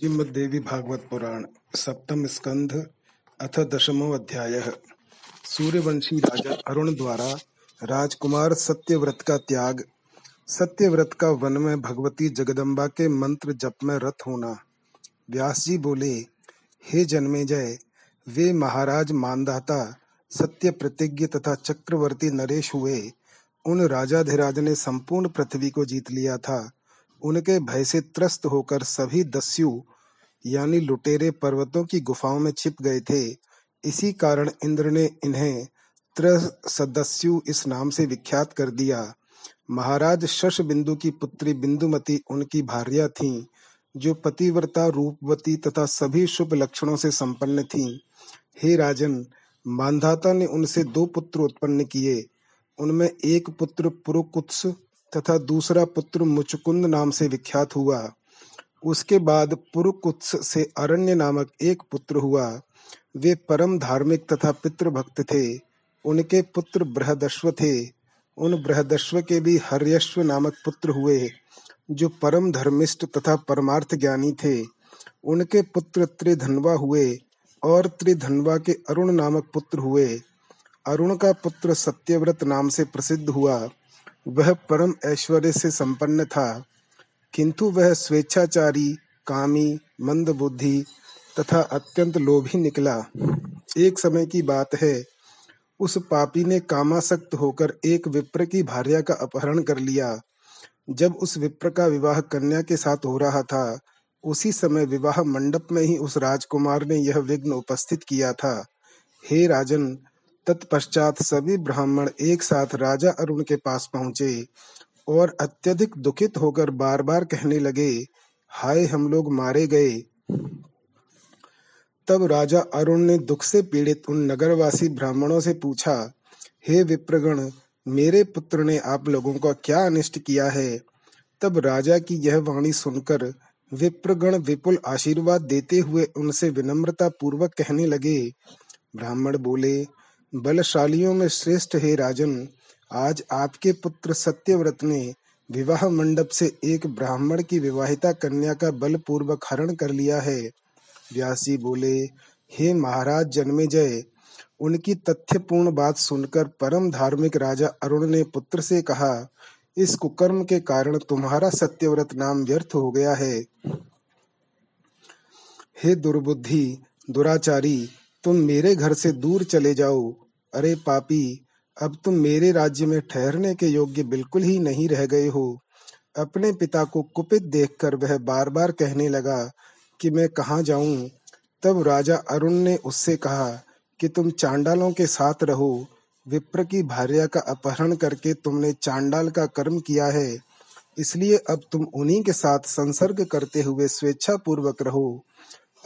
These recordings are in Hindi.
श्रीमद्देवी भागवत पुराण, सप्तम स्कंध, अथ दशमो अध्याय। सूर्यवंशी राजा अरुण द्वारा राजकुमार सत्यव्रत का त्याग, सत्यव्रत का वन में भगवती जगदम्बा के मंत्र जप में रत होना। व्यास जी बोले, हे जन्मे जय वे महाराज मानदाता, सत्य प्रतिज्ञ तथा चक्रवर्ती नरेश हुए, उन राजाधिराज ने संपूर्ण पृथ्वी को जीत लिया था। उनके भय से त्रस्त होकर सभी दस्यु, यानी लुटेरे पर्वतों की गुफाओं में छिप गए थे। इसी कारण इंद्र ने इन्हें त्रसदस्यु इस नाम से विख्यात कर दिया। महाराज शश बिंदु की पुत्री बिंदुमती उनकी भार्या थीं, जो पतिव्रता रूपवती तथा सभी शुभ लक्षणों से संपन्न थीं। हे राजन मानधाता ने उनसे दो पुत्र उत्पन्न किए। उनमें एक पुत्र पुरुकुत्स तथा दूसरा पुत्र मुचकुंद नाम से विख्यात हुआ। उसके बाद पुरुकुत्स से अरण्य नामक एक पुत्र हुआ। वे परम धार्मिक तथा पितृभक्त थे। उनके पुत्र बृहदश्व थे। उन बृहदश्व के भी हर्यश्व नामक पुत्र हुए, जो परम धर्मिष्ठ तथा परमार्थ ज्ञानी थे। उनके पुत्र त्रिधनवा हुए और त्रिधनवा के अरुण नामक पुत्र हुए। अरुण का पुत्र सत्यव्रत नाम से प्रसिद्ध हुआ। वह परम ऐश्वर्य से संपन्न था, किंतु वह स्वेच्छाचारी, कामी, मंद बुद्धि तथा अत्यंत लोभी निकला। एक समय की बात है, उस पापी ने कामासक्त होकर एक विप्र की भार्या का अपहरण कर लिया। जब उस विप्र का विवाह कन्या के साथ हो रहा था, उसी समय विवाह मंडप में ही उस राजकुमार ने यह विघ्न उपस्थित किया था। हे राजन तत्पश्चात सभी ब्राह्मण एक साथ राजा अरुण के पास पहुँचे और अत्यधिक दुखित होकर बार बार कहने लगे, हाय, हम लोग मारे गए। तब राजा अरुण ने दुख से पीड़ित उन नगरवासी ब्राह्मणों से पूछा, हे विप्रगण, मेरे पुत्र ने आप लोगों का क्या अनिष्ट किया है? तब राजा की यह वाणी सुनकर विप्रगण विपुल आशीर्वाद देते हुए उनसे विनम्रता पूर्वक कहने लगे, ब्राह्मण बोले बलशालियों में श्रेष्ठ हे राजन, आज आपके पुत्र सत्यव्रत ने विवाह मंडप से एक ब्राह्मण की विवाहिता कन्या का बलपूर्वक हरण कर लिया है। व्यासी बोले, हे महाराज, जन्मे जय। उनकी तथ्यपूर्ण बात सुनकर परम धार्मिक राजा अरुण ने पुत्र से कहा, इस कुकर्म के कारण तुम्हारा सत्यव्रत नाम व्यर्थ हो गया है। हे दुर्बुद्धि, दुराचारी तुम मेरे घर से दूर चले जाओ। अरे पापी, अब तुम मेरे राज्य में ठहरने के योग्य बिल्कुल ही नहीं रह गए हो। अपने पिता को कुपित देखकर वह बार बार कहने लगा कि मैं कहाँ जाऊँ। तब राजा अरुण ने उससे कहा कि तुम चांडालों के साथ रहो। विप्र की भार्या का अपहरण करके तुमने चांडाल का कर्म किया है। इसलिए अब तुम उन्हीं के साथ संसर्ग करते हुए स्वेच्छा पूर्वक रहो।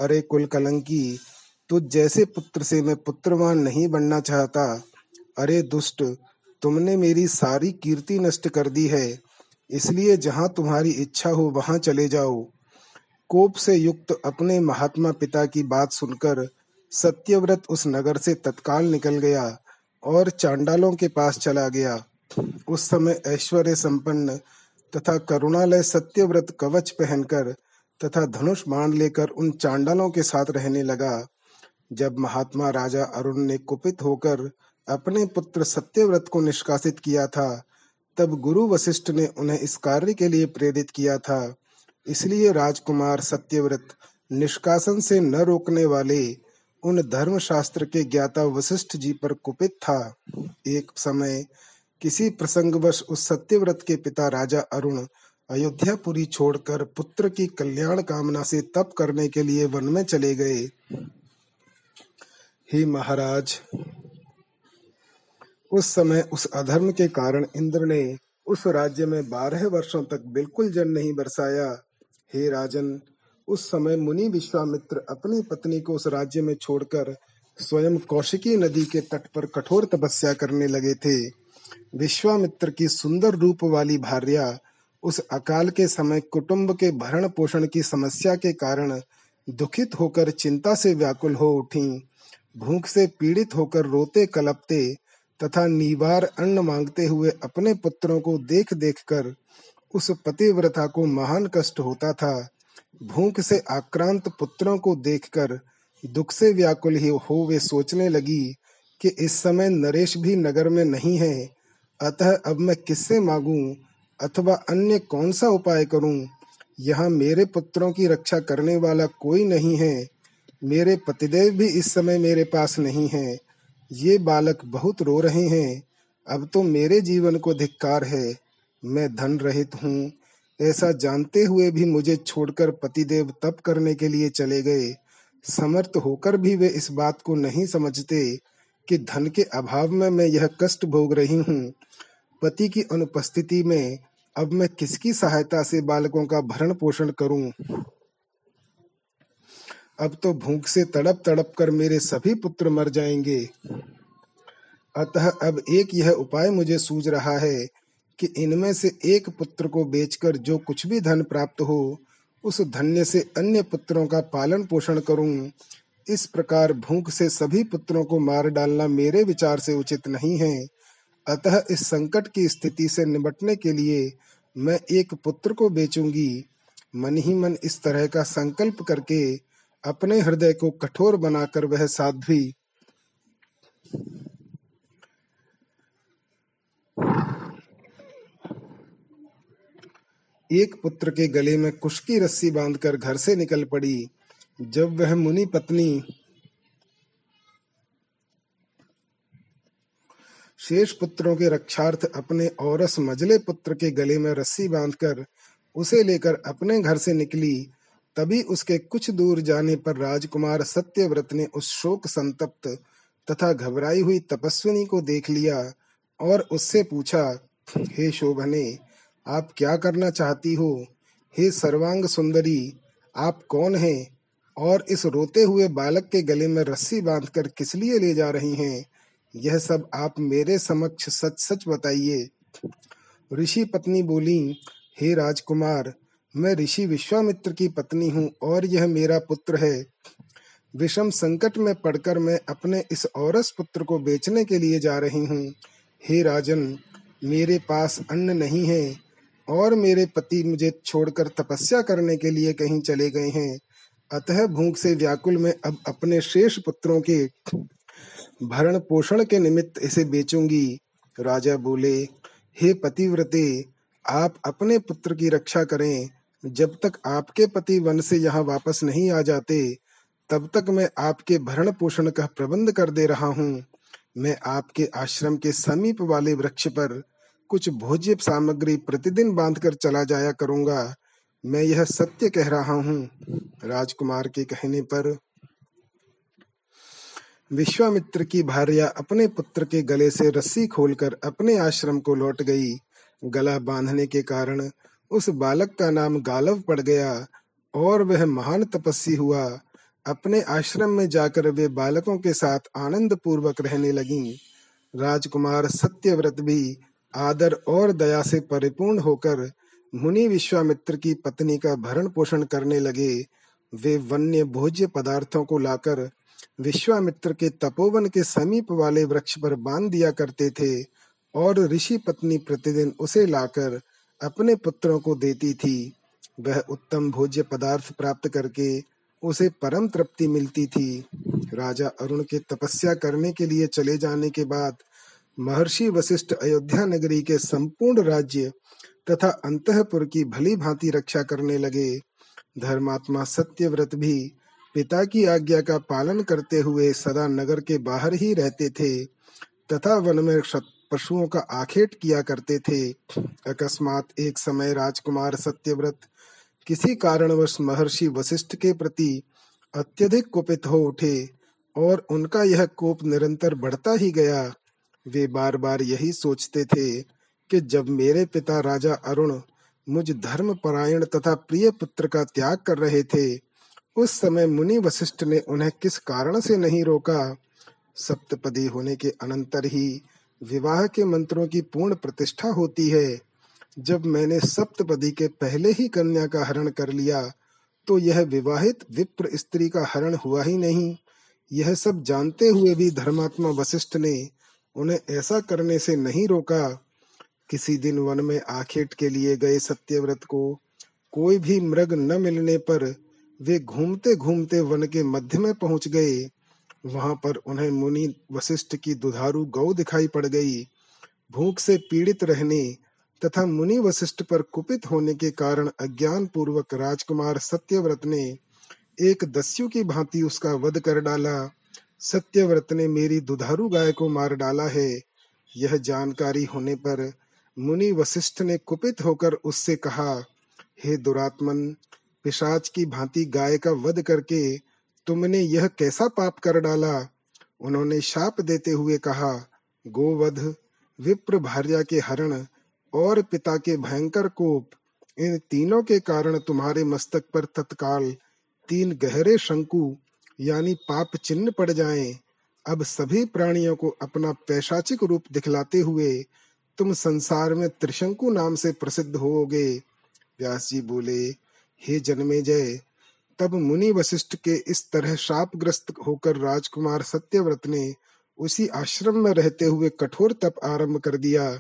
अरे कुल कलंकी तुझ जैसे पुत्र से मैं पुत्रवान नहीं बनना चाहता, अरे दुष्ट, तुमने मेरी सारी कीर्ति नष्ट कर दी है, इसलिए जहाँ तुम्हारी इच्छा हो वहाँ चले जाओ। कोप से युक्त अपने महात्मा पिता की बात सुनकर सत्यव्रत उस नगर से तत्काल निकल गया और चांडालों के पास चला गया। उस समय ऐश्वर्य संपन्न तथा करुणालय सत्यव्रत कवच पहनकर तथा धनुष बाण लेकर उन चांडालों के साथ रहने लगा। जब महात्मा राजा अरुण ने कुपित होकर अपने पुत्र सत्यव्रत को निष्कासित किया था, तब गुरु वशिष्ठ ने उन्हें इस कार्य के लिए प्रेरित किया था। इसलिए राजकुमार सत्यव्रत निष्कासन से न रोकने वाले उन धर्म शास्त्र के ज्ञाता वशिष्ठ जी पर कुपित था। एक समय किसी प्रसंगवश उस सत्यव्रत के पिता राजा अरुण अयोध्यापुरी छोड़कर पुत्र की कल्याण कामना से तप करने के लिए वन में चले गए। हे महाराज। उस समय उस अधर्म के कारण इंद्र ने उस राज्य में बारह वर्षों तक बिल्कुल जल नहीं बरसाया। हे राजन, उस समय मुनि विश्वामित्र अपनी पत्नी को उस राज्य में छोड़कर स्वयं कौशिकी नदी के तट पर कठोर तपस्या करने लगे थे। विश्वामित्र की सुंदर रूप वाली भार्या उस अकाल के समय कुटुंब के भरण पोषण की समस्या के कारण दुखित होकर चिंता से व्याकुल हो उठी। भूख से पीड़ित होकर रोते कलपते तथा निवार अन्न मांगते हुए अपने पुत्रों को देख देख कर उस पतिव्रता को महान कष्ट होता था। भूख से आक्रांत पुत्रों को देखकर दुख से व्याकुल ही हो वे सोचने लगी कि इस समय नरेश भी नगर में नहीं है, अतः अब मैं किससे मांगू अथवा अन्य कौन सा उपाय करूँ? यहाँ मेरे पुत्रों की रक्षा करने वाला कोई नहीं है। मेरे पतिदेव भी इस समय मेरे पास नहीं है। ये बालक बहुत रो रहे हैं। अब तो मेरे जीवन को धिक्कार है। मैं धन रहित हूँ। ऐसा जानते हुए भी मुझे छोड़कर पतिदेव तप करने के लिए चले गए। समर्थ होकर भी वे इस बात को नहीं समझते कि धन के अभाव में मैं यह कष्ट भोग रही हूँ। पति की अनुपस्थिति में अब मैं किसकी सहायता से बालकों का भरण पोषण करूँ? अब तो भूख से तड़प तड़प कर मेरे सभी पुत्र मर जाएँगे। अतः अब एक यह उपाय मुझे सूझ रहा है कि इनमें से एक पुत्र को बेचकर जो कुछ भी धन प्राप्त हो, उस धन्य से अन्य पुत्रों का पालन पोषण करूँ। इस प्रकार भूख से सभी पुत्रों को मार डालना मेरे विचार से उचित नहीं है। अतः इस संकट की स्थिति से निपटने के लिए मैं एक पुत्र को बेचूँगी। मन ही मन इस तरह का संकल्प करके अपने हृदय को कठोर बनाकर वह साध्वी। एक पुत्र के गले में कुश की रस्सी बांधकर घर से निकल पड़ी। जब वह मुनि पत्नी शेष पुत्रों के रक्षार्थ अपने औरस मजले पुत्र के गले में रस्सी बांधकर उसे लेकर अपने घर से निकली तभी उसके कुछ दूर जाने पर राजकुमार सत्यव्रत ने उस शोक संतप्त तथा घबराई हुई तपस्विनी को देख लिया और उससे पूछा, हे शोभने, आप क्या करना चाहती हो? हे सर्वांग सुंदरी, आप कौन हैं? और इस रोते हुए बालक के गले में रस्सी बांधकर किस लिए ले जा रही हैं? यह सब आप मेरे समक्ष सच सच बताइए। ऋषि पत्नी बोली, हे राजकुमार मैं ऋषि विश्वामित्र की पत्नी हूँ और यह मेरा पुत्र है। विषम संकट में पड़कर मैं अपने इस औरस पुत्र को बेचने के लिए जा रही हूँ। हे राजन, मेरे पास अन्न नहीं है और मेरे पति मुझे छोड़कर तपस्या करने के लिए कहीं चले गए हैं। अतः भूख से व्याकुल में अब अपने शेष पुत्रों के भरण पोषण के निमित्त इसे बेचूँगी। राजा बोले, हे पतिव्रते, आप अपने पुत्र की रक्षा करें। जब तक आपके पति वन से यहाँ वापस नहीं आ जाते, तब तक मैं आपके भरण पोषण का प्रबंध कर दे रहा हूँ। मैं आपके आश्रम के समीप वाले वृक्ष पर कुछ भोज्य सामग्री प्रतिदिन बांधकर चला जाया करूँगा। मैं यह सत्य कह रहा हूँ, राजकुमार के कहने पर। विश्वामित्र की भार्या अपने पुत्र के गले से रस्सी खोलकर अपने आश्रम को लौट गई। गला बांधने के कारण उस बालक का नाम गालव पड़ गया और वह महान तपस्वी हुआ। अपने आश्रम में जाकर वे बालकों के साथ आनंद पूर्वक रहने लगी। राजकुमार सत्यव्रत भी आदर और दया से परिपूर्ण होकर मुनि विश्वामित्र की पत्नी का भरण पोषण करने लगे। वे वन्य भोज्य पदार्थों को लाकर विश्वामित्र के तपोवन के समीप वाले वृक्ष पर बाँध दिया करते थे और ऋषि पत्नी प्रतिदिन उसे लाकर अपने पुत्रों को देती थी। वह उत्तम भोज्य पदार्थ प्राप्त करके उसे परम तृप्ति मिलती थी। राजा अरुण के तपस्या करने के लिए चले जाने के बाद महर्षि वशिष्ठ अयोध्या नगरी के संपूर्ण राज्य तथा अंतपुर की भली भांति रक्षा करने लगे। धर्मात्मा सत्यव्रत भी पिता की आज्ञा का पालन करते हुए सदा नगर के बाहर ही रहते थे तथा वन में पशुओं का आखेट किया करते थे। अकस्मात एक समय राजकुमार सत्यव्रत किसी कारणवश महर्षि वशिष्ठ के प्रति अत्यधिक कुपित हो उठे और उनका यह कोप निरंतर बढ़ता ही गया। वे बार बार यही सोचते थे कि जब मेरे पिता राजा अरुण मुझ धर्म परायण तथा प्रिय पुत्र का त्याग कर रहे थे, उस समय मुनि वशिष्ठ ने उन्हें किस कारण से नहीं रोका? सप्तपदी होने के अनंतर ही विवाह के मंत्रों की पूर्ण प्रतिष्ठा होती है। जब मैंने सप्तपदी के पहले ही कन्या का हरण कर लिया तो यह विवाहित विप्र स्त्री का हरण हुआ ही नहीं। यह सब जानते हुए भी धर्मात्मा वशिष्ठ ने उन्हें ऐसा करने से नहीं रोका। किसी दिन वन में आखेट के लिए गए सत्यव्रत को कोई भी मृग न मिलने पर वे घूमते घूमते वन के मध्य में पहुँच गए। वहाँ पर उन्हें मुनि वशिष्ठ की दुधारू गौ दिखाई पड़ गई। भूख से पीड़ित रहने तथा मुनि वशिष्ठ पर कुपित होने के कारण अज्ञान पूर्वक राजकुमार सत्यव्रत ने एक दस्यु की भांति उसका वध कर डाला। सत्यव्रत ने मेरी दुधारू गाय को मार डाला है। यह जानकारी होने पर मुनि वशिष्ठ ने कुपित होकर उससे कहा, हे दुरात्मन, पिशाच की भांति गाय का वध करके तुमने यह कैसा पाप कर डाला उन्होंने शाप देते हुए कहा, गोवध, विप्र भार्या के हरण और पिता के भयंकर कोप, इन तीनों के कारण तुम्हारे मस्तक पर तत्काल तीन गहरे शंकु, यानी पाप चिन्ह पड़ जाएँ। अब सभी प्राणियों को अपना पैशाचिक रूप दिखलाते हुए तुम संसार में त्रिशंकु नाम से प्रसिद्ध होगे व्यास जी बोले, हे जन्मे जय तब मुनि वशिष्ठ के इस तरह शापग्रस्त होकर राजकुमार सत्यव्रत ने उसी आश्रम में रहते हुए कठोर तप आरंभ कर दिया।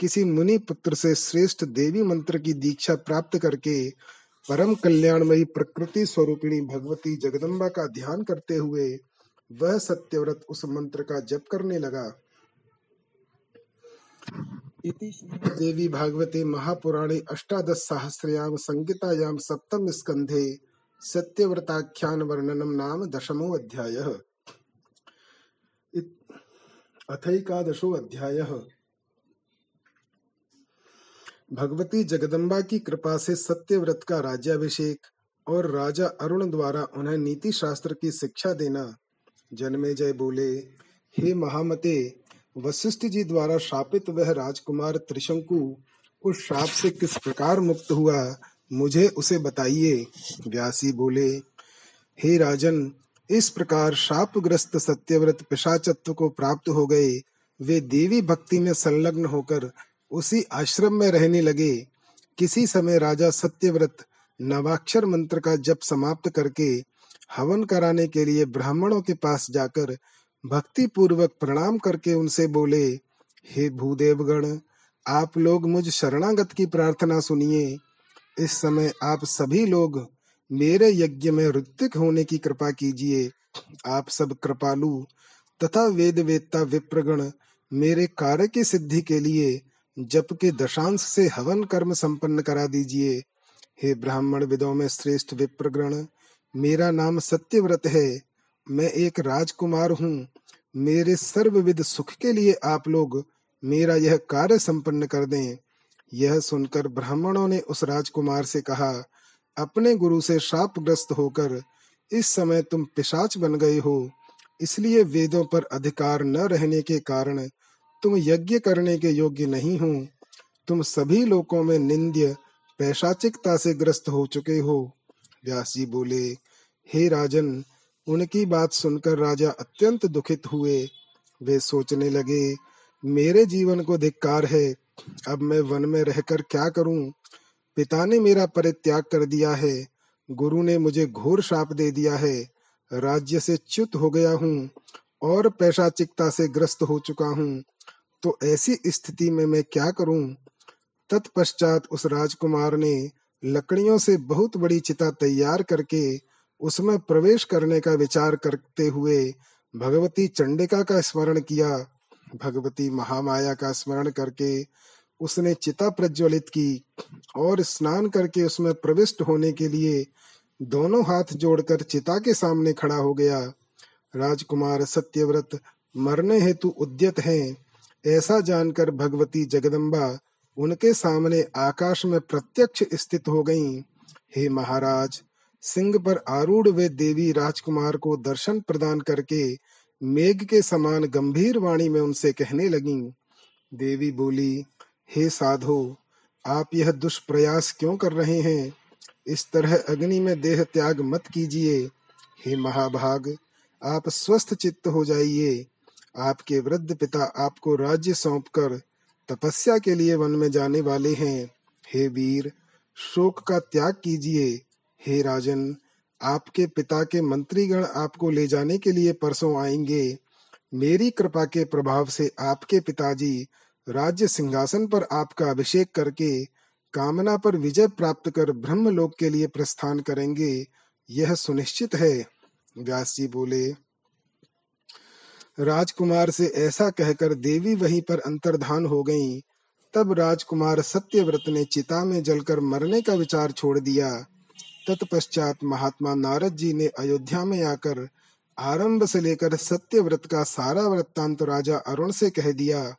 किसी मुनि पुत्र से श्रेष्ठ देवी मंत्र की दीक्षा प्राप्त करके परम कल्याणमयी प्रकृति स्वरूपिणी भगवती जगदम्बा का ध्यान करते हुए वह सत्यव्रत उस मंत्र का जप करने लगा। इति देवी भागवते महापुराणे अष्टादश सहस्रयाम संगीतायाम सप्तम स्कंधे सत्यव्रताख्यान वर्णनम नाम दशमो अध्याय। अथैकादशो अध्याय। भगवती जगदम्बा की कृपा से सत्यव्रत का राज्याभिषेक और राजा अरुण द्वारा उन्हें नीति शास्त्र की शिक्षा देना। जन्मे जय बोले, हे महामते, वशिष्ठ जी द्वारा शापित वह राजकुमार त्रिशंकु, उस शाप से किस प्रकार मुक्त हुआ? मुझे उसे बताइए। व्यासी बोले, हे राजन, इस प्रकार शापग्रस्त सत्यव्रत पिशाचत्व को प्राप्त हो गए। वे देवी भक्ति में संलग्न होकर उसी आश्रम में रहने लगे। किसी समय राजा सत्यव्रत नवाक्षर मंत्र का जप समाप्त करके हवन कराने के लिए ब्राह्मणों के पास जाकर भक्ति पूर्वक प्रणाम करके उनसे बोले, हे भूदेवगण, आप लोग मुझ शरणागत की प्रार्थना सुनिए। इस समय आप सभी लोग मेरे यज्ञ में ऋतिक होने की कृपा कीजिए। आप सब कृपालु तथा वेद वेदता विप्रगण मेरे कार्य की सिद्धि के लिए जप के दशांश से हवन कर्म संपन्न करा दीजिए। हे ब्राह्मण विदो में श्रेष्ठ विप्रगण, मेरा नाम सत्यव्रत है। मैं एक राजकुमार हूँ। मेरे सर्वविध सुख के लिए आप लोग मेरा यह कार्य संपन्न कर दें। यह सुनकर ब्राह्मणों ने उस राजकुमार से कहा, अपने गुरु से शापग्रस्त होकर इस समय तुम पिशाच बन गए हो। इसलिए वेदों पर अधिकार न रहने के कारण तुम यज्ञ करने के योग्य नहीं हो। तुम सभी लोकों में निंद्य, पैशाचिकता से ग्रस्त हो चुके हो व्यास जी बोले, हे राजन, उनकी बात सुनकर राजा अत्यंत दुखित हुए। वे सोचने लगे, मेरे जीवन को धिक्कार है अब मैं वन में रहकर क्या करूँ? पिता ने मेरा परित्याग कर दिया है। गुरु ने मुझे घोर शाप दे दिया है। राज्य से च्युत हो गया हूँ और पैशाचिकता से ग्रस्त हो चुका हूँ। तो ऐसी स्थिति में मैं क्या करूँ? तत्पश्चात उस राजकुमार ने लकड़ियों से बहुत बड़ी चिता तैयार करके उसमें प्रवेश करने का विचार करते हुए भगवती चंडिका का स्मरण किया। भगवती महामाया का स्मरण करके उसने चिता प्रज्वलित की और स्नान करके उसमें प्रविष्ट होने के लिए दोनों हाथ जोड़कर चिता के सामने खड़ा हो गया। राजकुमार सत्यव्रत मरने हेतु उद्यत हैं, ऐसा जानकर भगवती जगदम्बा उनके सामने आकाश में प्रत्यक्ष स्थित हो गईं। हे महाराज, सिंह पर आरूढ़ वे देवी राजकुमार को दर्शन प्रदान करके मेघ के समान गंभीर वाणी में उनसे कहने लगी, देवी बोली, हे साधो, आप यह दुष्प्रयास क्यों कर रहे हैं? इस तरह अग्नि में देह त्याग मत कीजिए। हे महाभाग, आप स्वस्थ चित्त हो जाइए। आपके वृद्ध पिता आपको राज्य सौंपकर तपस्या के लिए वन में जाने वाले हैं। हे वीर, शोक का त्याग कीजिए। हे राजन आपके पिता के मंत्रीगण आपको ले जाने के लिए परसों आएँगे। मेरी कृपा के प्रभाव से आपके पिताजी राज्य सिंहासन पर आपका अभिषेक करके कामना पर विजय प्राप्त कर ब्रह्म लोक के लिए प्रस्थान करेंगे, यह सुनिश्चित है। व्यास जी बोले, राजकुमार से ऐसा कहकर देवी वहीं पर अंतर्धान हो गईं। तब राजकुमार सत्यव्रत ने चिता में जलकर मरने का विचार छोड़ दिया। तत्पश्चात महात्मा नारद जी ने अयोध्या में आकर आरंभ से लेकर सत्यव्रत का सारा वृत्तांत राजा अरुण से कह दिया।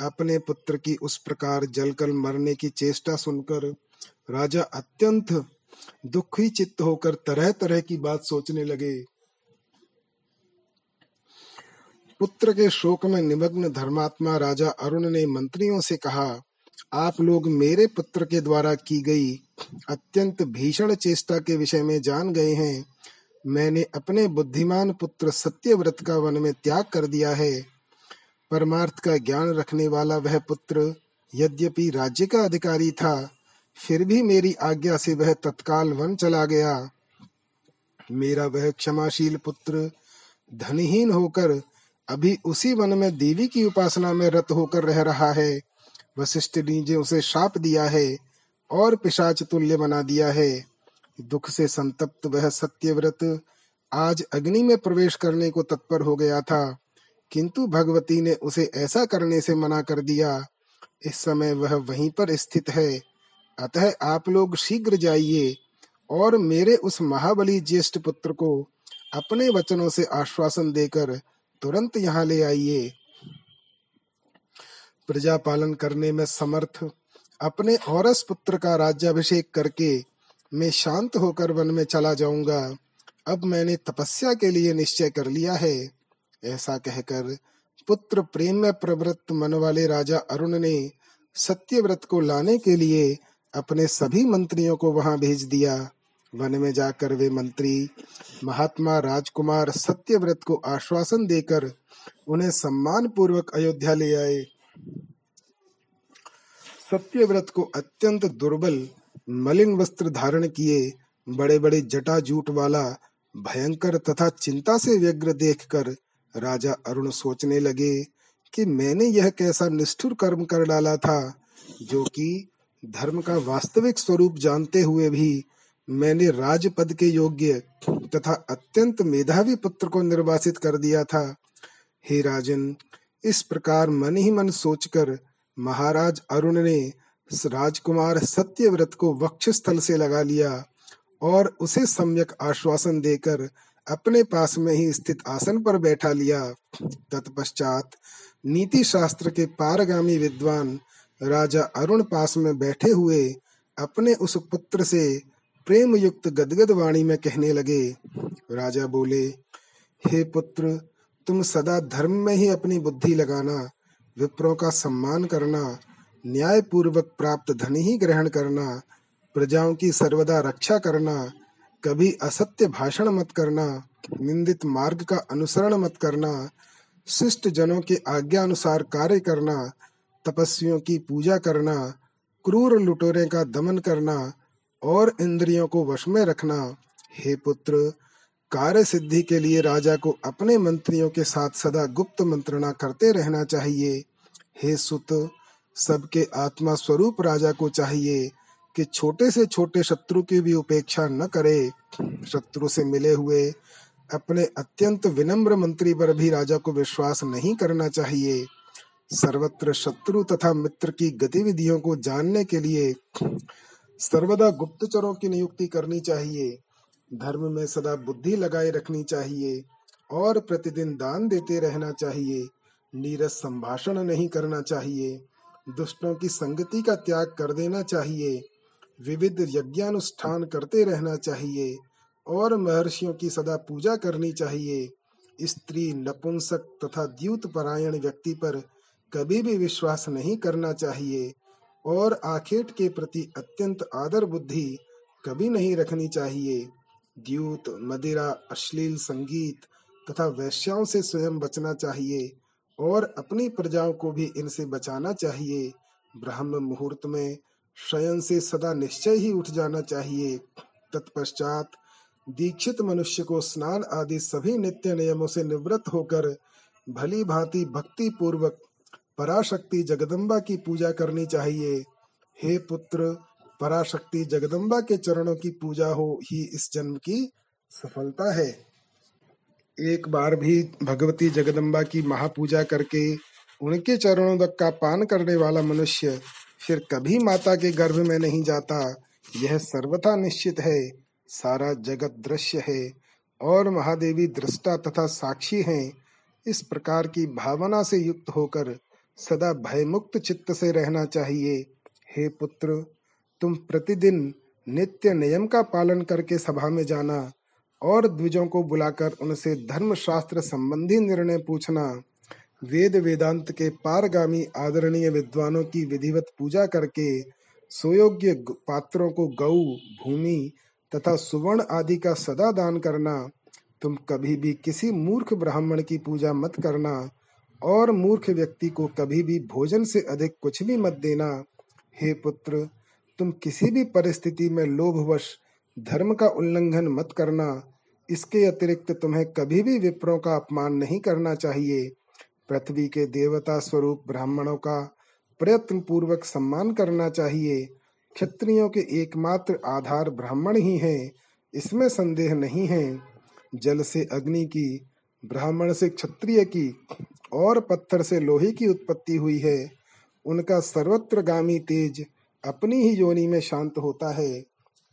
अपने पुत्र की उस प्रकार जलकर मरने की चेष्टा सुनकर राजा अत्यंत दुखी चित्त होकर तरह तरह की बात सोचने लगे। पुत्र के शोक में निमग्न धर्मात्मा राजा अरुण ने मंत्रियों से कहा आप लोग मेरे पुत्र के द्वारा की गई अत्यंत भीषण चेष्टा के विषय में जान गए हैं। मैंने अपने बुद्धिमान पुत्र सत्यव्रत का वन में त्याग कर दिया है। परमार्थ का ज्ञान रखने वाला वह पुत्र यद्यपि राज्य का अधिकारी था, फिर भी मेरी आज्ञा से वह तत्काल वन चला गया। मेरा वह क्षमाशील पुत्र धनहीन होकर अभी उसी वन में देवी की उपासना में रत होकर रह रहा है। वशिष्ठ ने उसे शाप दिया है और पिशाच तुल्य बना दिया है, दुख से संतप्त वह सत्यव्रत आज अग्नि में प्रवेश करने को तत्पर हो गया था। किंतु भगवती ने उसे ऐसा करने से मना कर दिया। इस समय वह वहीं पर स्थित है। अतः आप लोग शीघ्र जाइए और मेरे उस महाबली ज्येष्ठ पुत्र को अपने वचनों से आश्वासन देकर तुरंत यहाँ ले आइए। प्रजा पालन करने में समर्थ, अपने औरस पुत्र का राज्याभिषेक करके मैं शांत होकर वन में चला जाऊँगा। अब मैंने तपस्या के लिए निश्चय कर लिया है, ऐसा कहकर पुत्र प्रेम में प्रवृत्त मन वाले राजा अरुण ने सत्यव्रत को लाने के लिए अपने सभी मंत्रियों को वहाँ भेज दिया। वन में जाकर वे मंत्री महात्मा राजकुमार सत्यव्रत को आश्वासन देकर उन्हें सम्मान पूर्वक अयोध्या ले आए। सत्यव्रत को अत्यंत दुर्बल, मलिन वस्त्र धारण किए बड़े बड़े जटा जूट वाला, भयंकर तथा चिंता से व्यग्र देखकर राजा अरुण सोचने लगे कि मैंने यह कैसा निष्ठुर कर्म कर डाला था, जो कि धर्म का वास्तविक स्वरूप जानते हुए भी मैंने राजपद के योग्य तथा अत्यंत मेधावी पुत्र को निर्वासित कर दिया था। हे राजन, इस प्रकार मन ही मन सोचकर महाराज अरुण ने राजकुमार सत्यव्रत को वक्ष स्थल से लगा लिया और उसे सम्यक आश्वासन देकर अपने पास में ही स्थित आसन पर बैठा लिया। तत्पश्चात नीति शास्त्र के पारगामी विद्वान राजा अरुण पास में बैठे हुए अपने उस पुत्र से प्रेम युक्त गदगद वाणी में कहने लगे, राजा बोले, हे पुत्र, तुम सदा धर्म में ही अपनी बुद्धि लगाना विप्रों का सम्मान करना न्याय पूर्वक प्राप्त धन ही ग्रहण करना, प्रजाओं की सर्वदा रक्षा करना, कभी असत्य भाषण मत करना, निंदित मार्ग का अनुसरण मत करना, शिष्ट जनों के आज्ञा अनुसार कार्य करना, तपस्वियों की पूजा करना, क्रूर लुटोरे का दमन करना, और इंद्रियों को वश में रखना। हे पुत्र कार्य सिद्धि के लिए राजा को अपने मंत्रियों के साथ सदा गुप्त मंत्रणा करते रहना चाहिए। हे सुत, सबके आत्मा स्वरूप राजा को चाहिए कि छोटे से छोटे शत्रु की भी उपेक्षा न करे। शत्रु से मिले हुए अपने अत्यंत विनम्र मंत्री पर भी राजा को विश्वास नहीं करना चाहिए। सर्वत्र शत्रु तथा मित्र की गतिविधियों को जानने के लिए सर्वदा गुप्तचरों की नियुक्ति करनी चाहिए। धर्म में सदा बुद्धि लगाए रखनी चाहिए और प्रतिदिन दान देते रहना चाहिए। नीरस संभाषण नहीं करना चाहिए। दुष्टों की संगति का त्याग कर देना चाहिए। विविध यज्ञानुष्ठान करते रहना चाहिए और महर्षियों की सदा पूजा करनी चाहिए। स्त्री नपुंसक तथा द्यूत परायण व्यक्ति पर कभी भी विश्वास नहीं करना चाहिए और आखेट के प्रति अत्यंत आदर बुद्धि कभी नहीं रखनी चाहिए। द्यूत मदिरा अश्लील संगीत तथा वैश्याओं से स्वयं बचना चाहिए और अपनी प्रजाओं को भी इनसे बचाना चाहिए। ब्रह्म मुहूर्त में शयन से सदा निश्चय ही उठ जाना चाहिए। तत्पश्चात दीक्षित मनुष्य को स्नान आदि सभी नित्य नियमों से निवृत्त होकर भली भांति भक्ति पूर्वक पराशक्ति जगदम्बा की पूजा करनी चाहिए। हे पुत्र पराशक्ति जगदम्बा के चरणों की पूजा हो ही इस जन्म की सफलता है। एक बार भी भगवती जगदम्बा की महापूजा करके उनके चरणों तक का पान करने वाला मनुष्य फिर कभी माता के गर्भ में नहीं जाता, यह सर्वथा निश्चित है। सारा जगत दृश्य है और महादेवी दृष्टा तथा साक्षी हैं। इस प्रकार की भावना से युक्त होकर सदा भयमुक्त चित्त से रहना चाहिए। हे पुत्र तुम प्रतिदिन नित्य नियम का पालन करके सभा में जाना और द्विजों को बुलाकर उनसे धर्म शास्त्र संबंधी निर्णय पूछना। वेद वेदांत के पारगामी आदरणीय विद्वानों की विधिवत पूजा करके सुयोग्य पात्रों को गौ भूमि तथा सुवर्ण आदि का सदा दान करना। तुम कभी भी किसी मूर्ख ब्राह्मण की पूजा मत करना और मूर्ख व्यक्ति को कभी भी भोजन से अधिक कुछ भी मत देना। हे पुत्र तुम किसी भी परिस्थिति में लोभवश धर्म का उल्लंघन मत करना। इसके अतिरिक्त तुम्हें कभी भी विप्रों का अपमान नहीं करना चाहिए। पृथ्वी के देवता स्वरूप ब्राह्मणों का प्रयत्न पूर्वक सम्मान करना चाहिए। क्षत्रियों के एकमात्र आधार ब्राह्मण ही हैं, इसमें संदेह नहीं है। जल से अग्नि की, ब्राह्मण से क्षत्रिय की, और पत्थर से लोहे की उत्पत्ति हुई है। उनका सर्वत्र गामी तेज अपनी ही योनि में शांत होता है।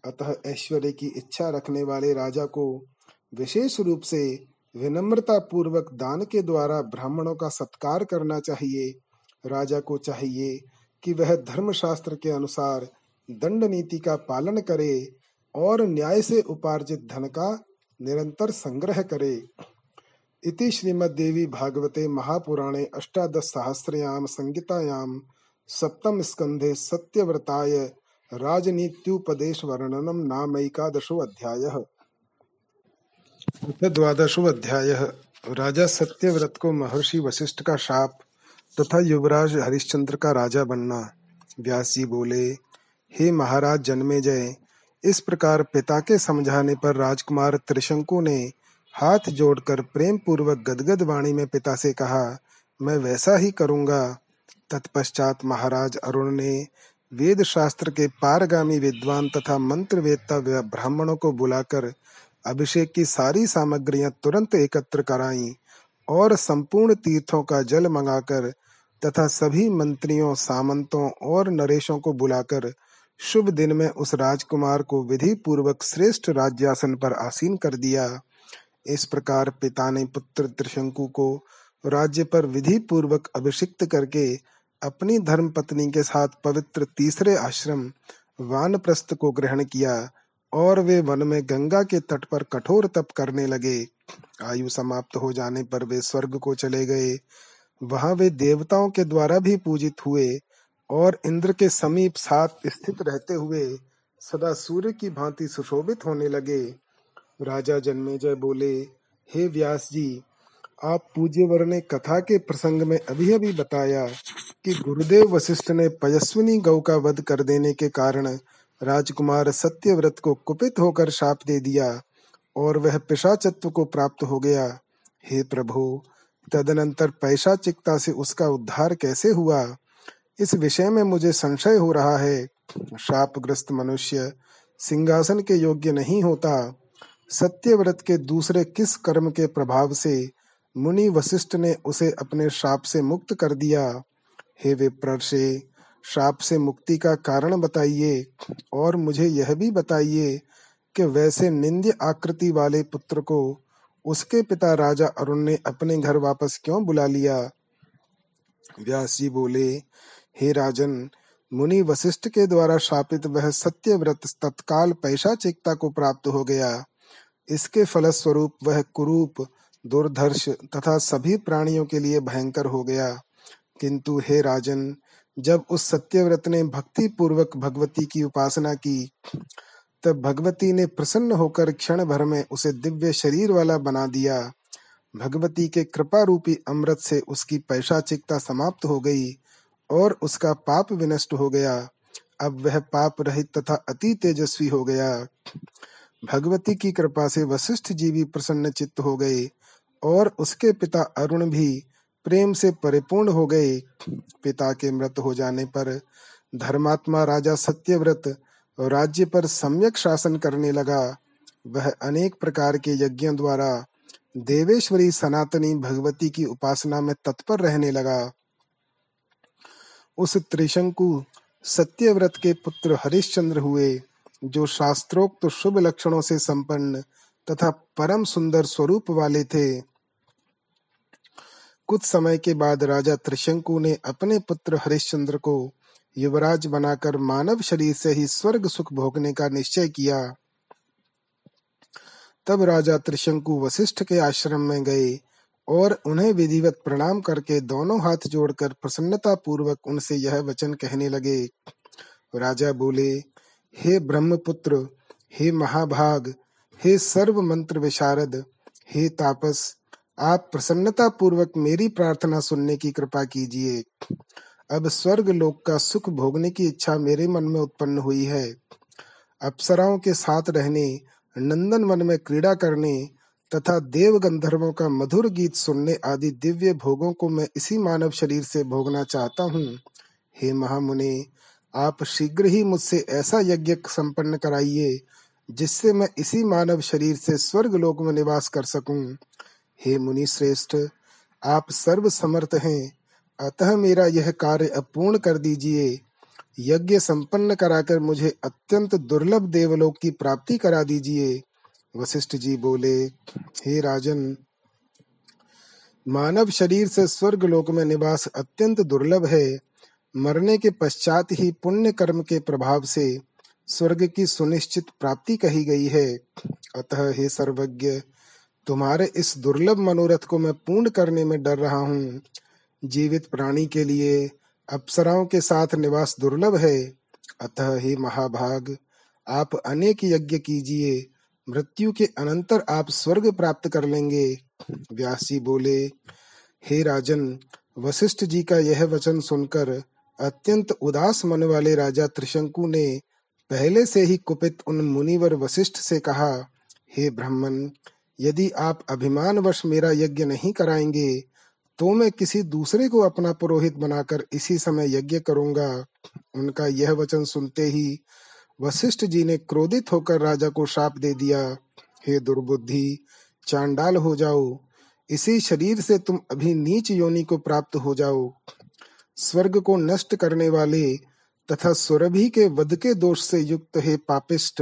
अतः ऐश्वर्य की इच्छा रखने वाले राजा को विशेष रूप से विनम्रता पूर्वक दान के द्वारा ब्राह्मणों का सत्कार करना चाहिए। राजा को चाहिए कि वह धर्मशास्त्र के अनुसार दंड नीति का पालन करे और न्याय से उपार्जित धन का निरंतर संग्रह करे। इति श्रीमद्देवी भागवते महापुराणे अष्टादश सहस्रयाम संहितायाम सप्तम स्कंधे सत्यव्रताय राजनीत्युपदेश वर्णनम नाम एकादशो अध्याय। द्वादशो अध्याय। राजा सत्यव्रत को महर्षि वशिष्ठ का शाप तथा युवराज हरिश्चंद्र का राजा बनना। व्यास जी बोले, हे महाराज, जन्मे जय। इस प्रकार पिता के समझाने पर राजकुमार त्रिशंकु ने हाथ जोड़कर प्रेम पूर्वक गदगद वाणी में पिता से कहा, मैं वैसा ही करूँगा। तत्पश्चात महाराज अरुण ने वेद शास्त्र के पारगामी विद्वान तथा मंत्र वेदता ब्राह्मणों को बुलाकर अभिषेक की सारी सामग्रियाँ तुरंत एकत्र कराई और संपूर्ण तीर्थों का जल मंगाकर तथा सभी मंत्रियों, सामंतों और नरेशों को बुलाकर शुभ दिन में उस राजकुमार को विधि पूर्वक श्रेष्ठ राज्यासन पर आसीन कर दिया। इस प्रकार पिता ने पुत्र त्रिशंकु को राज्य पर विधि पूर्वक अभिषिक्त करके अपनी धर्म पत्नी के साथ पवित्र तीसरे आश्रम वानप्रस्थ को ग्रहण किया और वे वन में गंगा के तट पर कठोर तप करने लगे। आयु समाप्त हो जाने पर वे स्वर्ग को चले गए। वहाँ वे देवताओं के द्वारा भी पूजित हुए और इंद्र के समीप साथ स्थित रहते हुए सदा सूर्य की भांति सुशोभित होने लगे। राजा जन्मेजय बोले, हे व्यास जी आप पूज्यवर ने कथा के प्रसंग में अभी अभी बताया कि गुरुदेव वशिष्ठ ने पयस्विनी गौ का वध कर देने के कारण राजकुमार सत्यव्रत को कुपित होकर शाप दे दिया और वह पिशाचत्व को प्राप्त हो गया। हे प्रभु, तदनंतर पैशाचिकता से उसका उद्धार कैसे हुआ? इस विषय में मुझे संशय हो रहा है। शापग्रस्त मनुष्य सिंहासन के योग्य नहीं होता। सत्यव्रत के दूसरे किस कर्म के प्रभाव से मुनि वशिष्ठ ने उसे अपने श्राप से मुक्त कर दिया। हे विप्रर्षे, शाप से मुक्ति का कारण बताइए और मुझे यह भी बताइए कि वैसे निंद्य आकृति वाले पुत्र को उसके पिता राजा अरुण ने अपने घर वापस क्यों बुला लिया? व्यास जी बोले, हे राजन, मुनि वशिष्ठ के द्वारा शापित वह सत्य व्रत तत्काल पैशाचिकता को प्राप्त हो गया। इसके फलस्वरूप वह कुरूप दुर्धर्ष तथा सभी प्राणियों के लिए भयंकर हो गया। किंतु हे राजन, जब उस सत्यव्रत ने भक्ति पूर्वक भगवती की उपासना की, तब भगवती ने प्रसन्न होकर क्षण भर में उसे दिव्य शरीर वाला बना दिया। भगवती के कृपा रूपी अमृत से उसकी पैशाचिकता समाप्त हो गई और उसका पाप विनष्ट हो गया। अब वह पाप रहित तथा अति तेजस्वी हो गया। भगवती की कृपा से वशिष्ठ जी भी प्रसन्न चित्त हो गए। और उसके पिता अरुण भी प्रेम से परिपूर्ण हो गए। पिता के मृत हो जाने पर धर्मात्मा राजा सत्यव्रत राज्य पर सम्यक शासन करने लगा। वह अनेक प्रकार के यज्ञों द्वारा देवेश्वरी सनातनी भगवती की उपासना में तत्पर रहने लगा। उस त्रिशंकु सत्यव्रत के पुत्र हरिश्चंद्र हुए, जो शास्त्रोक्त शुभ लक्षणों से संपन्न तथा परम सुंदर स्वरूप वाले थे। कुछ समय के बाद राजा त्रिशंकु ने अपने पुत्र हरिश्चंद्र को युवराज बनाकर मानव शरीर से ही स्वर्ग सुख भोगने का निश्चय किया। तब राजा त्रिशंकु वशिष्ठ के आश्रम में गए और उन्हें विधिवत प्रणाम करके दोनों हाथ जोड़कर प्रसन्नता पूर्वक उनसे यह वचन कहने लगे। राजा बोले, हे ब्रह्मपुत्र, हे महाभाग, हे सर्व मंत्र विशारद, हे तापस आप प्रसन्नता पूर्वक मेरी प्रार्थना सुनने की कृपा कीजिए। अब स्वर्ग लोक का सुख भोगने की इच्छा मेरे मन में उत्पन्न हुई है। अप्सराओं के साथ रहने, नंदन वन में क्रीड़ा करने, तथा देव गंधर्वों का मधुर गीत सुनने आदि दिव्य भोगों को मैं इसी मानव शरीर से भोगना चाहता हूँ। हे महामुनि, आप शीघ्र ही मुझसे ऐसा यज्ञ संपन्न कराइए, जिससे मैं इसी मानव शरीर से स्वर्ग लोक में निवास कर सकूँ। हे मुनि श्रेष्ठ आप सर्व समर्थ हैं। अतः मेरा यह कार्य अपूर्ण कर दीजिए। यज्ञ संपन्न कराकर मुझे अत्यंत दुर्लभ देवलोक की प्राप्ति करा दीजिए। वशिष्ठ जी बोले, हे राजन, मानव शरीर से स्वर्ग लोक में निवास अत्यंत दुर्लभ है। मरने के पश्चात ही पुण्य कर्म के प्रभाव से स्वर्ग की सुनिश्चित प्राप्ति कही गई है। अतः हे सर्वज्ञ तुम्हारे इस दुर्लभ मनोरथ को मैं पूर्ण करने में डर रहा हूँ। जीवित प्राणी के लिए अप्सराओं के साथ निवास दुर्लभ है। अतः हे महाभाग, आप अनेक यज्ञ कीजिए। मृत्यु के अनंतर आप स्वर्ग प्राप्त कर लेंगे। व्यास बोले, हे राजन, वशिष्ठ जी का यह वचन सुनकर अत्यंत उदास मन वाले राजा त्रिशंकु ने पहले से ही कुपित उन मुनिवर वशिष्ठ से कहा, हे ब्राह्मण यदि आप अभिमान अभिमानवश मेरा यज्ञ नहीं कराएँगे तो मैं किसी दूसरे को अपना पुरोहित बनाकर इसी समय यज्ञ करूँगा। उनका यह वचन सुनते ही वशिष्ठ जी ने क्रोधित होकर राजा को शाप दे दिया। हे दुर्बुद्धि, चांडाल हो जाओ। इसी शरीर से तुम अभी नीच योनि को प्राप्त हो जाओ। स्वर्ग को नष्ट करने वाले तथा सुरभि के वध के दोष से युक्त हे पापिष्ट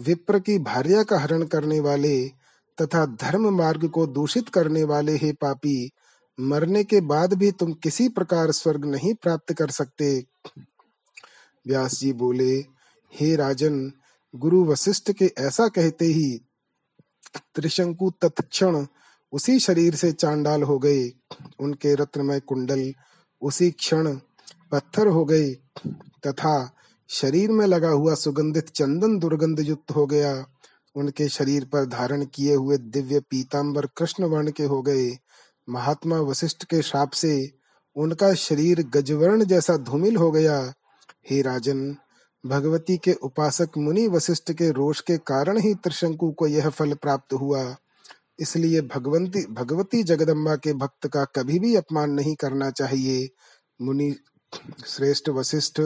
विप्र की भार्या का हरण करने वाले तथा धर्म मार्ग को दूषित करने वाले हे पापी, मरने के बाद भी तुम किसी प्रकार स्वर्ग नहीं प्राप्त कर सकते। व्यास जी बोले, हे राजन, गुरु वशिष्ठ के ऐसा कहते ही त्रिशंकु तत्क्षण उसी शरीर से चांडाल हो गए। उनके रत्नमय कुंडल उसी क्षण पत्थर हो गए तथा शरीर में लगा हुआ सुगंधित चंदन दुर्गंध युक्त हो गया। उनके शरीर पर धारण किए हुए दिव्य पीतांबर कृष्ण वर्ण के हो गए। महात्मा वशिष्ठ के श्राप से उनका शरीर गजवर्ण जैसा धूमिल हो गया। हे राजन, भगवती के उपासक मुनि वशिष्ठ के रोष के कारण ही त्रिशंकु को यह फल प्राप्त हुआ। इसलिए भगवंती, भगवती जगदम्बा के भक्त का कभी भी अपमान नहीं करना चाहिए। मुनि, श्रेष्ठ वशिष्ठ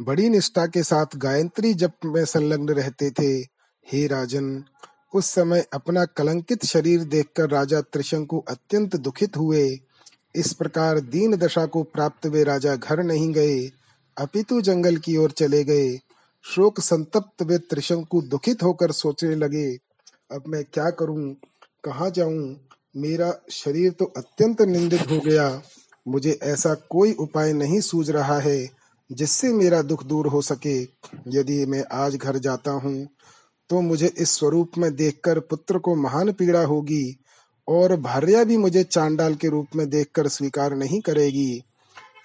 बड़ी निष्ठा के साथ गायत्री जप में संलग्न रहते थे। हे राजन, उस समय अपना कलंकित शरीर देखकर राजा त्रिशंकु अत्यंत दुखित हुए। इस प्रकार दीन दशा को प्राप्त वे राजा घर नहीं गए, अपितु जंगल की ओर चले गए। शोक संतप्त वे त्रिशंकु दुखित होकर सोचने लगे, अब मैं क्या करूँ? कहा जाऊँ? मेरा शरीर तो अत्यंत निंदित हो गया। मुझे ऐसा कोई उपाय नहीं सूझ रहा है। जिससे मेरा दुख दूर हो सके। यदि मैं आज घर जाता हूँ तो मुझे इस स्वरूप में देखकर पुत्र को महान पीड़ा होगी और भार्या भी मुझे चांडाल के रूप में देखकर स्वीकार नहीं करेगी।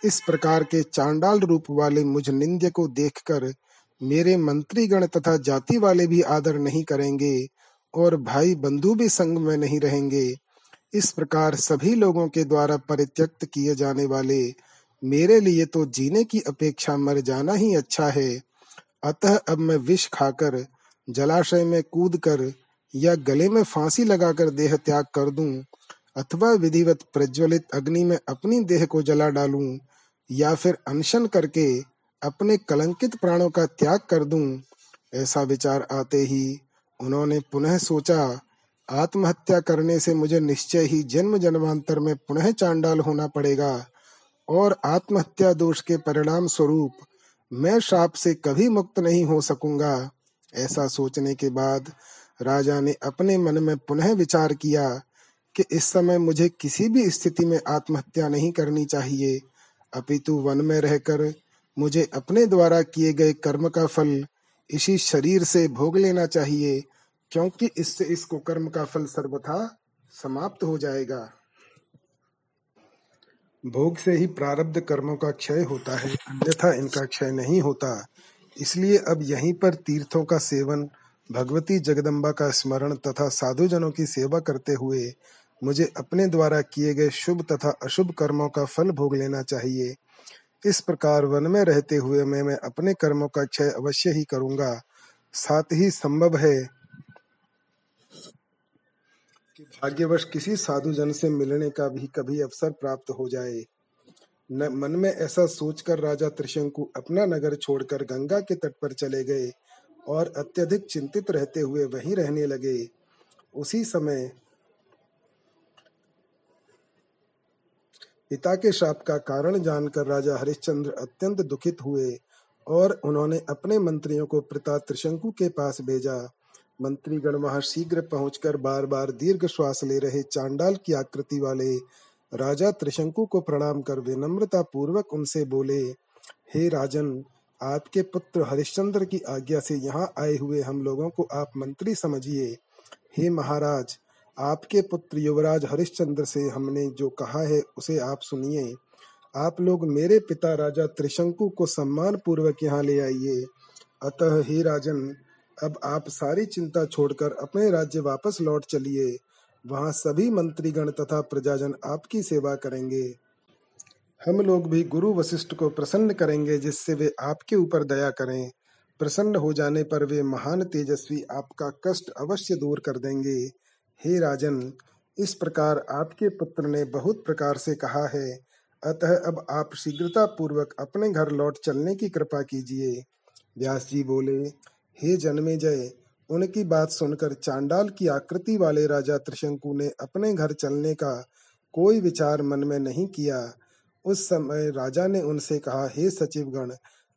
इस प्रकार के चांडाल रूप वाले मुझ निंद्य को देखकर मेरे मंत्रीगण तथा जाति वाले भी आदर नहीं करेंगे और भाई बंधु भी संग में नहीं रहेंगे। इस प्रकार सभी लोगों के द्वारा परित्यक्त किए जाने वाले मेरे लिए तो जीने की अपेक्षा मर जाना ही अच्छा है। अतः अब मैं विष खाकर, जलाशय में कूद कर या गले में फांसी लगाकर देह त्याग कर दूँ, अथवा विधिवत प्रज्वलित अग्नि में अपनी देह को जला डालूं, या फिर अनशन करके अपने कलंकित प्राणों का त्याग कर दूँ, ऐसा विचार आते ही उन्होंने पुनः सोचा, आत्महत्या करने से मुझे निश्चय ही जन्म जन्मांतर में पुनः चांडाल होना पड़ेगा। और आत्महत्या दोष के परिणाम स्वरूप मैं श्राप से कभी मुक्त नहीं हो सकूँगा। ऐसा सोचने के बाद राजा ने अपने मन में पुनः विचार किया कि इस समय मुझे किसी भी स्थिति में आत्महत्या नहीं करनी चाहिए। अपितु वन में रहकर मुझे अपने द्वारा किए गए कर्म का फल इसी शरीर से भोग लेना चाहिए, क्योंकि इससे इसको कर्म का फल सर्वथा समाप्त हो जाएगा। भोग से ही प्रारब्ध कर्मों का क्षय होता है, अन्यथा इनका क्षय नहीं होता। इसलिए अब यहीं पर तीर्थों का सेवन, भगवती जगदम्बा का स्मरण तथा साधुजनों की सेवा करते हुए मुझे अपने द्वारा किए गए शुभ तथा अशुभ कर्मों का फल भोग लेना चाहिए। इस प्रकार वन में रहते हुए मैं मैं अपने कर्मों का क्षय अवश्य ही करूँगा। साथ ही संभव है कि भाग्यवश किसी साधु जन से मिलने का भी कभी अवसर प्राप्त हो जाए। न, मन में ऐसा सोचकर राजा त्रिशंकु अपना नगर छोड़कर गंगा के तट पर चले गए और अत्यधिक चिंतित रहते हुए वहीं रहने लगे। उसी समय पिता के श्राप का कारण जानकर राजा हरिश्चंद्र अत्यंत दुखित हुए और उन्होंने अपने मंत्रियों को पिता त्रिशंकु के पास भेजा। मंत्रीगण वहाँ शीघ्र पहुंचकर बार बार दीर्घ श्वास ले रहे चांडाल की आकृति वाले राजा त्रिशंकु को प्रणाम कर विनम्रता पूर्वक उनसे बोले, हे राजन, आपके पुत्र हरिश्चंद्र की आज्ञा से यहाँ आए हुए हम लोगों को आप मंत्री समझिए। हे महाराज, आपके पुत्र युवराज हरिश्चंद्र से हमने जो कहा है उसे आप सुनिए। आप लोग मेरे पिता राजा त्रिशंकु को सम्मान पूर्वक यहाँ ले आइए। अतः हे राजन अब आप सारी चिंता छोड़कर अपने राज्य वापस लौट चलिए। वहाँ सभी मंत्रीगण तथा प्रजाजन आपकी सेवा करेंगे। हम लोग भी गुरु वशिष्ठ को प्रसन्न करेंगे, जिससे वे आपके ऊपर दया करें। प्रसन्न हो जाने पर वे महान तेजस्वी आपका कष्ट अवश्य दूर कर देंगे। हे राजन, इस प्रकार आपके पुत्र ने बहुत प्रकार से कहा है। अतः अब आप शीघ्रता पूर्वक अपने घर लौट चलने की कृपा कीजिए। व्यास जी बोले हे जन्मे जय उनकी बात सुनकर चांडाल की आकृति वाले राजा त्रिशंकु ने अपने घर चलने का कोई विचार मन में नहीं किया। उस समय राजा ने उनसे कहा, हे सचिवगण,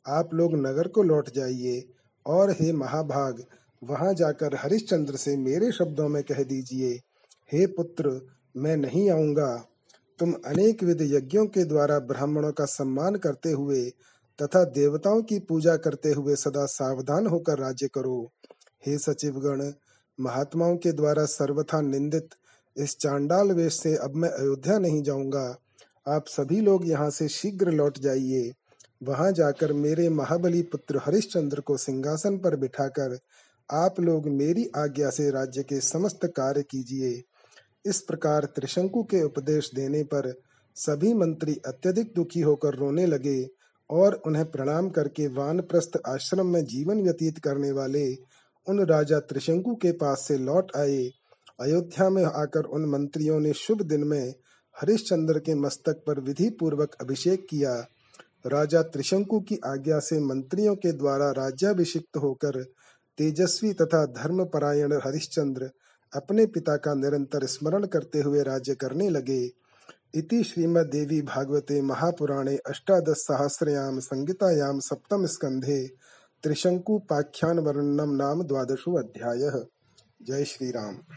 आप लोग नगर को लौट जाइए और हे महाभाग, वहाँ जाकर हरिश्चंद्र से मेरे शब्दों में कह दीजिए। हे पुत्र, मैं नहीं आऊँगा। तुम अनेक विध यज्ञों के द्वारा ब्राह्मणों का सम्मान करते हुए तथा देवताओं की पूजा करते हुए सदा सावधान होकर राज्य करो। हे सचिवगण, महात्माओं के द्वारा सर्वथा निंदित इस चांडाल वेश से अब मैं अयोध्या नहीं जाऊँगा। आप सभी लोग यहाँ से शीघ्र लौट जाइए। वहाँ जाकर मेरे महाबली पुत्र हरिश्चंद्र को सिंहासन पर बिठाकर आप लोग मेरी आज्ञा से राज्य के समस्त कार्य कीजिए। इस प्रकार त्रिशंकु के उपदेश देने पर सभी मंत्री अत्यधिक दुखी होकर रोने लगे। और उन्हें प्रणाम करके वानप्रस्थ आश्रम में जीवन व्यतीत करने वाले उन राजा त्रिशंकु के पास से लौट आए। अयोध्या में आकर उन मंत्रियों ने शुभ दिन में हरिश्चंद्र के मस्तक पर विधि पूर्वक अभिषेक किया। राजा त्रिशंकु की आज्ञा से मंत्रियों के द्वारा राज्याभिषिक्त होकर तेजस्वी तथा धर्मपरायण हरिश्चंद्र अपने पिता का निरंतर स्मरण करते हुए राज्य करने लगे। इति श्रीमद्देवी भागवते महापुराणे अष्टादशसहस्रयां संहितायां सप्तमस्कन्धे त्रिशङ्कुपाख्यानवर्णनं नाम द्वादशोऽध्यायः जय श्रीराम।